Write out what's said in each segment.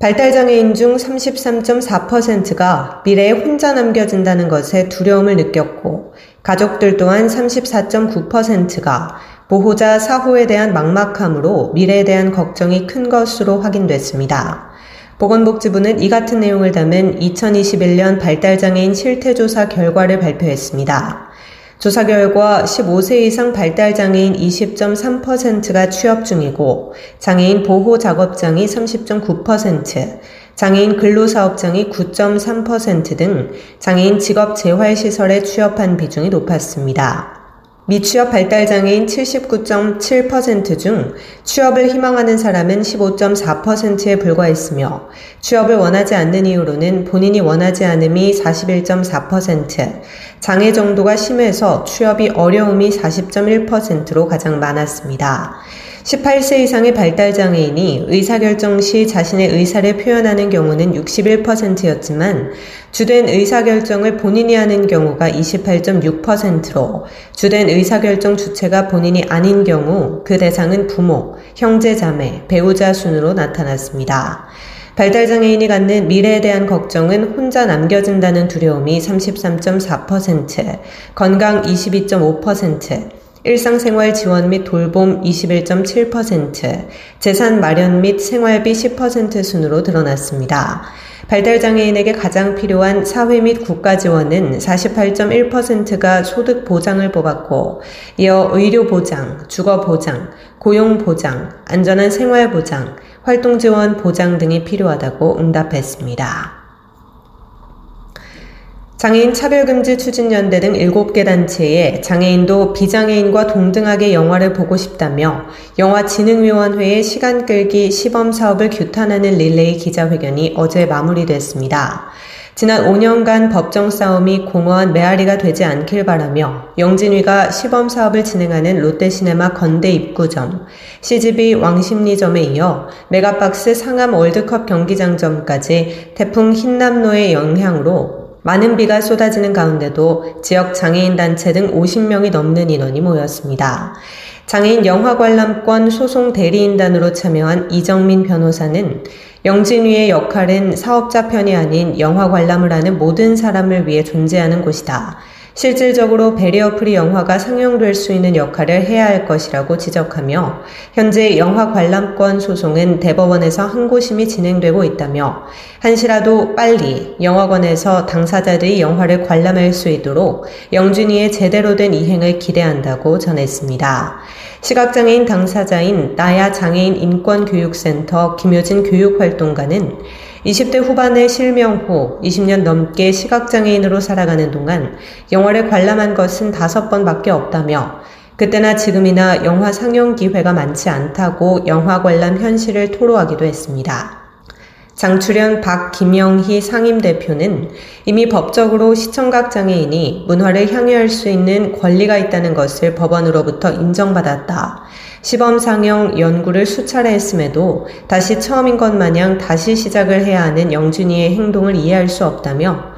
발달장애인 중 33.4%가 미래에 혼자 남겨진다는 것에 두려움을 느꼈고, 가족들 또한 34.9%가 보호자 사호에 대한 막막함으로 미래에 대한 걱정이 큰 것으로 확인됐습니다. 보건복지부는 이 같은 내용을 담은 2021년 발달장애인 실태조사 결과를 발표했습니다. 조사 결과 15세 이상 발달 장애인 20.3%가 취업 중이고 장애인 보호 작업장이 30.9%, 장애인 근로사업장이 9.3%등 장애인 직업 재활 시설에 취업한 비중이 높았습니다. 미취업 발달장애인 79.7%중 취업을 희망하는 사람은 15.4%에 불과했으며 취업을 원하지 않는 이유로는 본인이 원하지 않음이 41.4%, 장애 정도가 심해서 취업이 어려움이 40.1%로 가장 많았습니다. 18세 이상의 발달장애인이 의사결정 시 자신의 의사를 표현하는 경우는 61%였지만 주된 의사결정을 본인이 하는 경우가 28.6%로 주된 의사결정 주체가 본인이 아닌 경우 그 대상은 부모, 형제, 자매, 배우자 순으로 나타났습니다. 발달장애인이 갖는 미래에 대한 걱정은 혼자 남겨진다는 두려움이 33.4%, 건강 22.5%, 일상생활 지원 및 돌봄 21.7%, 재산 마련 및 생활비 10% 순으로 드러났습니다. 발달장애인에게 가장 필요한 사회 및 국가 지원은 48.1%가 소득 보장을 뽑았고, 이어 의료 보장, 주거 보장, 고용 보장, 안전한 생활 보장, 활동 지원 보장 등이 필요하다고 응답했습니다. 장애인 차별금지 추진연대 등 7개 단체에 장애인도 비장애인과 동등하게 영화를 보고 싶다며 영화진흥위원회의 시간 끌기 시범 사업을 규탄하는 릴레이 기자회견이 어제 마무리됐습니다. 지난 5년간 법정 싸움이 공허한 메아리가 되지 않길 바라며 영진위가 시범 사업을 진행하는 롯데시네마 건대 입구점, CGV 왕십리점에 이어 메가박스 상암 월드컵 경기장점까지 태풍 힌남노의 영향으로 많은 비가 쏟아지는 가운데도 지역 장애인 단체 등 50명이 넘는 인원이 모였습니다. 장애인 영화 관람권 소송 대리인단으로 참여한 이정민 변호사는 영진위의 역할은 사업자 편이 아닌 영화 관람을 하는 모든 사람을 위해 존재하는 곳이다. 실질적으로 barrier free 영화가 상영될 수 있는 역할을 해야 할 것이라고 지적하며 현재 영화 관람권 소송은 대법원에서 항고심이 진행되고 있다며 한시라도 빨리 영화관에서 당사자들이 영화를 관람할 수 있도록 영준이의 제대로 된 이행을 기대한다고 전했습니다. 시각장애인 당사자인 나야 장애인 인권교육센터 김효진 교육활동가는 20대 후반의 실명 후 20년 넘게 시각장애인으로 살아가는 동안 영화를 관람한 것은 다섯 번밖에 없다며 그때나 지금이나 영화 상영 기회가 많지 않다고 영화 관람 현실을 토로하기도 했습니다. 장출연 박김영희 상임대표는 이미 법적으로 시청각 장애인이 문화를 향유할 수 있는 권리가 있다는 것을 법원으로부터 인정받았다. 시범 상영 연구를 수차례 했음에도 다시 처음인 것 마냥 다시 시작을 해야 하는 영준이의 행동을 이해할 수 없다며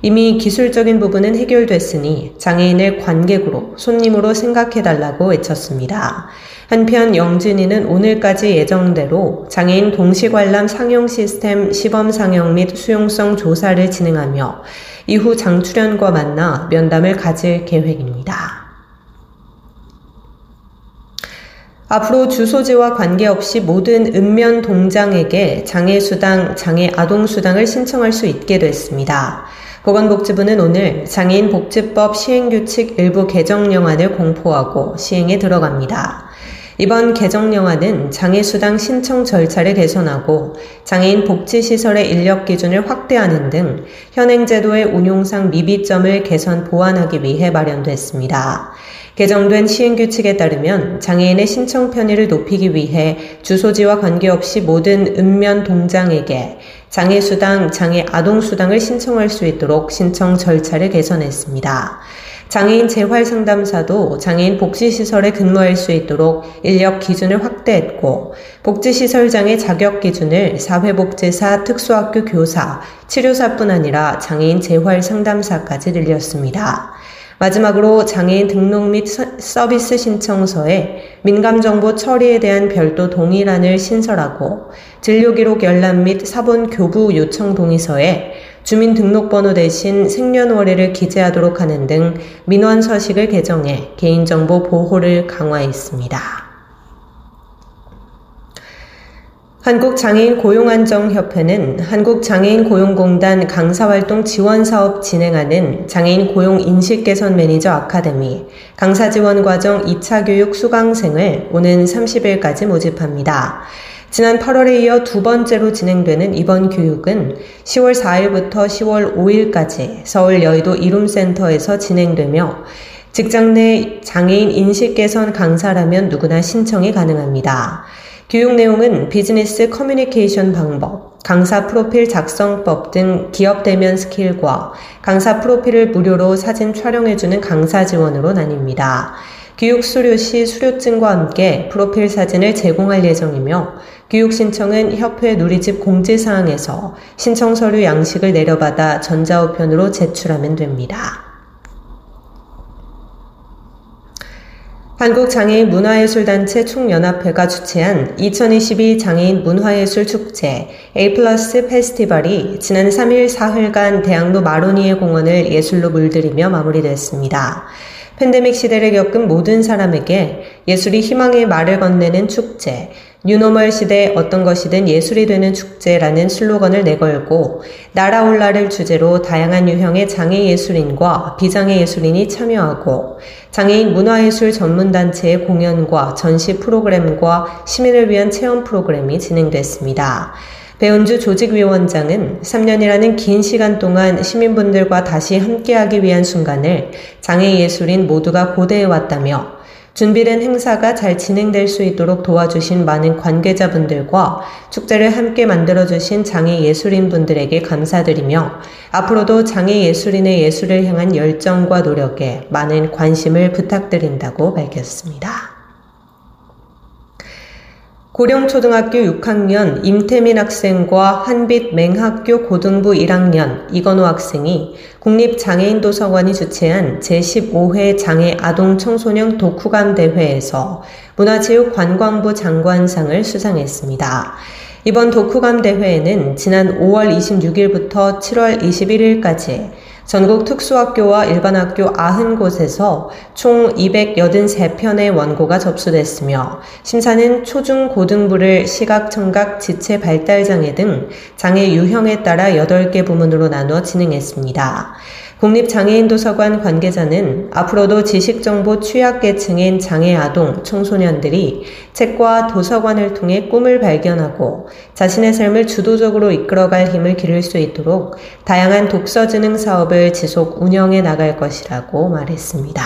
이미 기술적인 부분은 해결됐으니 장애인을 관객으로 손님으로 생각해달라고 외쳤습니다. 한편 영진이는 오늘까지 예정대로 장애인 동시관람 상영 시스템 시범 상영 및 수용성 조사를 진행하며 이후 장출연과 만나 면담을 가질 계획입니다. 앞으로 주소지와 관계없이 모든 읍면 동장에게 장애수당, 장애아동수당을 신청할 수 있게 됐습니다. 보건복지부는 오늘 장애인 복지법 시행규칙 일부 개정령안을 공포하고 시행에 들어갑니다. 이번 개정령안은 장애수당 신청 절차를 개선하고 장애인 복지시설의 인력 기준을 확대하는 등 현행제도의 운용상 미비점을 개선 보완하기 위해 마련됐습니다. 개정된 시행규칙에 따르면 장애인의 신청 편의를 높이기 위해 주소지와 관계없이 모든 읍면 동장에게 장애수당, 장애아동수당을 신청할 수 있도록 신청 절차를 개선했습니다. 장애인 재활 상담사도 장애인 복지시설에 근무할 수 있도록 인력 기준을 확대했고, 복지시설 장애 자격 기준을 사회복지사, 특수학교 교사, 치료사뿐 아니라 장애인 재활 상담사까지 늘렸습니다. 마지막으로 장애인 등록 및 서비스 신청서에 민감정보 처리에 대한 별도 동의란을 신설하고 진료기록 열람 및 사본 교부 요청 동의서에 주민등록번호 대신 생년월일을 기재하도록 하는 등 민원 서식을 개정해 개인정보 보호를 강화했습니다. 한국장애인 고용안정협회는 한국장애인 고용공단 강사활동 지원사업 진행하는 장애인 고용 인식 개선 매니저 아카데미 강사 지원 과정 2차 교육 수강생을 오는 30일까지 모집합니다. 지난 8월에 이어 두 번째로 진행되는 이번 교육은 10월 4일부터 10월 5일까지 서울 여의도 이룸센터에서 진행되며 직장 내 장애인 인식 개선 강사라면 누구나 신청이 가능합니다. 교육 내용은 비즈니스 커뮤니케이션 방법, 강사 프로필 작성법 등 기업 대면 skill과 강사 프로필을 무료로 사진 촬영해주는 강사 지원으로 나뉩니다. 교육 수료 시 수료증과 함께 프로필 사진을 제공할 예정이며 교육 신청은 협회 누리집 공지사항에서 신청 서류 양식을 내려받아 전자우편으로 제출하면 됩니다. 한국장애인 문화예술단체 총연합회가 주최한 2022 장애인 문화예술 축제 A 플러스 페스티벌이 지난 3일 사흘간 대학로 마로니에 공원을 예술로 물들이며 마무리됐습니다. 팬데믹 시대를 겪은 모든 사람에게 예술이 희망의 말을 건네는 축제, new normal 시대 어떤 것이든 예술이 되는 축제라는 슬로건을 내걸고 날아올라를 주제로 다양한 유형의 장애 예술인과 비장애 예술인이 참여하고 장애인 문화예술 전문단체의 공연과 전시 프로그램과 시민을 위한 체험 프로그램이 진행됐습니다. 배은주 조직위원장은 3년이라는 긴 시간 동안 시민분들과 다시 함께하기 위한 순간을 장애 예술인 모두가 고대해 왔다며 준비된 행사가 잘 진행될 수 있도록 도와주신 많은 관계자분들과 축제를 함께 만들어주신 장애 예술인 분들에게 감사드리며 앞으로도 장애 예술인의 예술을 향한 열정과 노력에 많은 관심을 부탁드린다고 밝혔습니다. 고령초등학교 6학년 임태민 학생과 한빛 맹학교 고등부 1학년 이건호 학생이 국립장애인도서관이 주최한 제15회 장애 아동 청소년 독후감 대회에서 문화체육관광부 장관상을 수상했습니다. 이번 독후감 대회에는 지난 5월 26일부터 7월 21일까지 전국 특수학교와 일반학교 90곳에서 총 283편의 원고가 접수됐으며 심사는 초중 고등부를 시각, 청각, 지체 발달 장애 등 장애 유형에 따라 8개 부문으로 나누어 진행했습니다. 국립장애인도서관 관계자는 앞으로도 지식정보 취약계층인 장애아동, 청소년들이 책과 도서관을 통해 꿈을 발견하고 자신의 삶을 주도적으로 이끌어갈 힘을 기를 수 있도록 다양한 독서지능 사업을 지속 운영해 나갈 것이라고 말했습니다.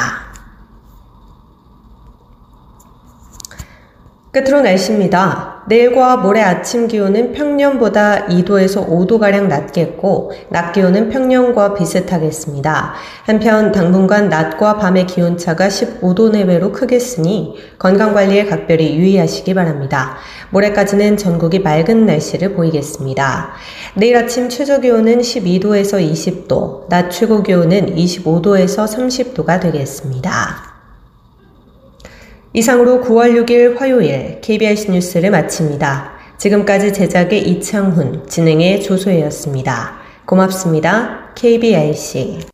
끝으로 날씨입니다. 내일과 모레 아침 기온은 평년보다 2도에서 5도가량 낮겠고, 낮 기온은 평년과 비슷하겠습니다. 한편 당분간 낮과 밤의 기온차가 15도 내외로 크겠으니 건강관리에 각별히 유의하시기 바랍니다. 모레까지는 전국이 맑은 날씨를 보이겠습니다. 내일 아침 최저 기온은 12도에서 20도, 낮 최고 기온은 25도에서 30도가 되겠습니다. 이상으로 9월 6일 화요일 KBIC 뉴스를 마칩니다. 지금까지 제작의 이창훈, 진행의 조소혜였습니다. 고맙습니다. KBIC.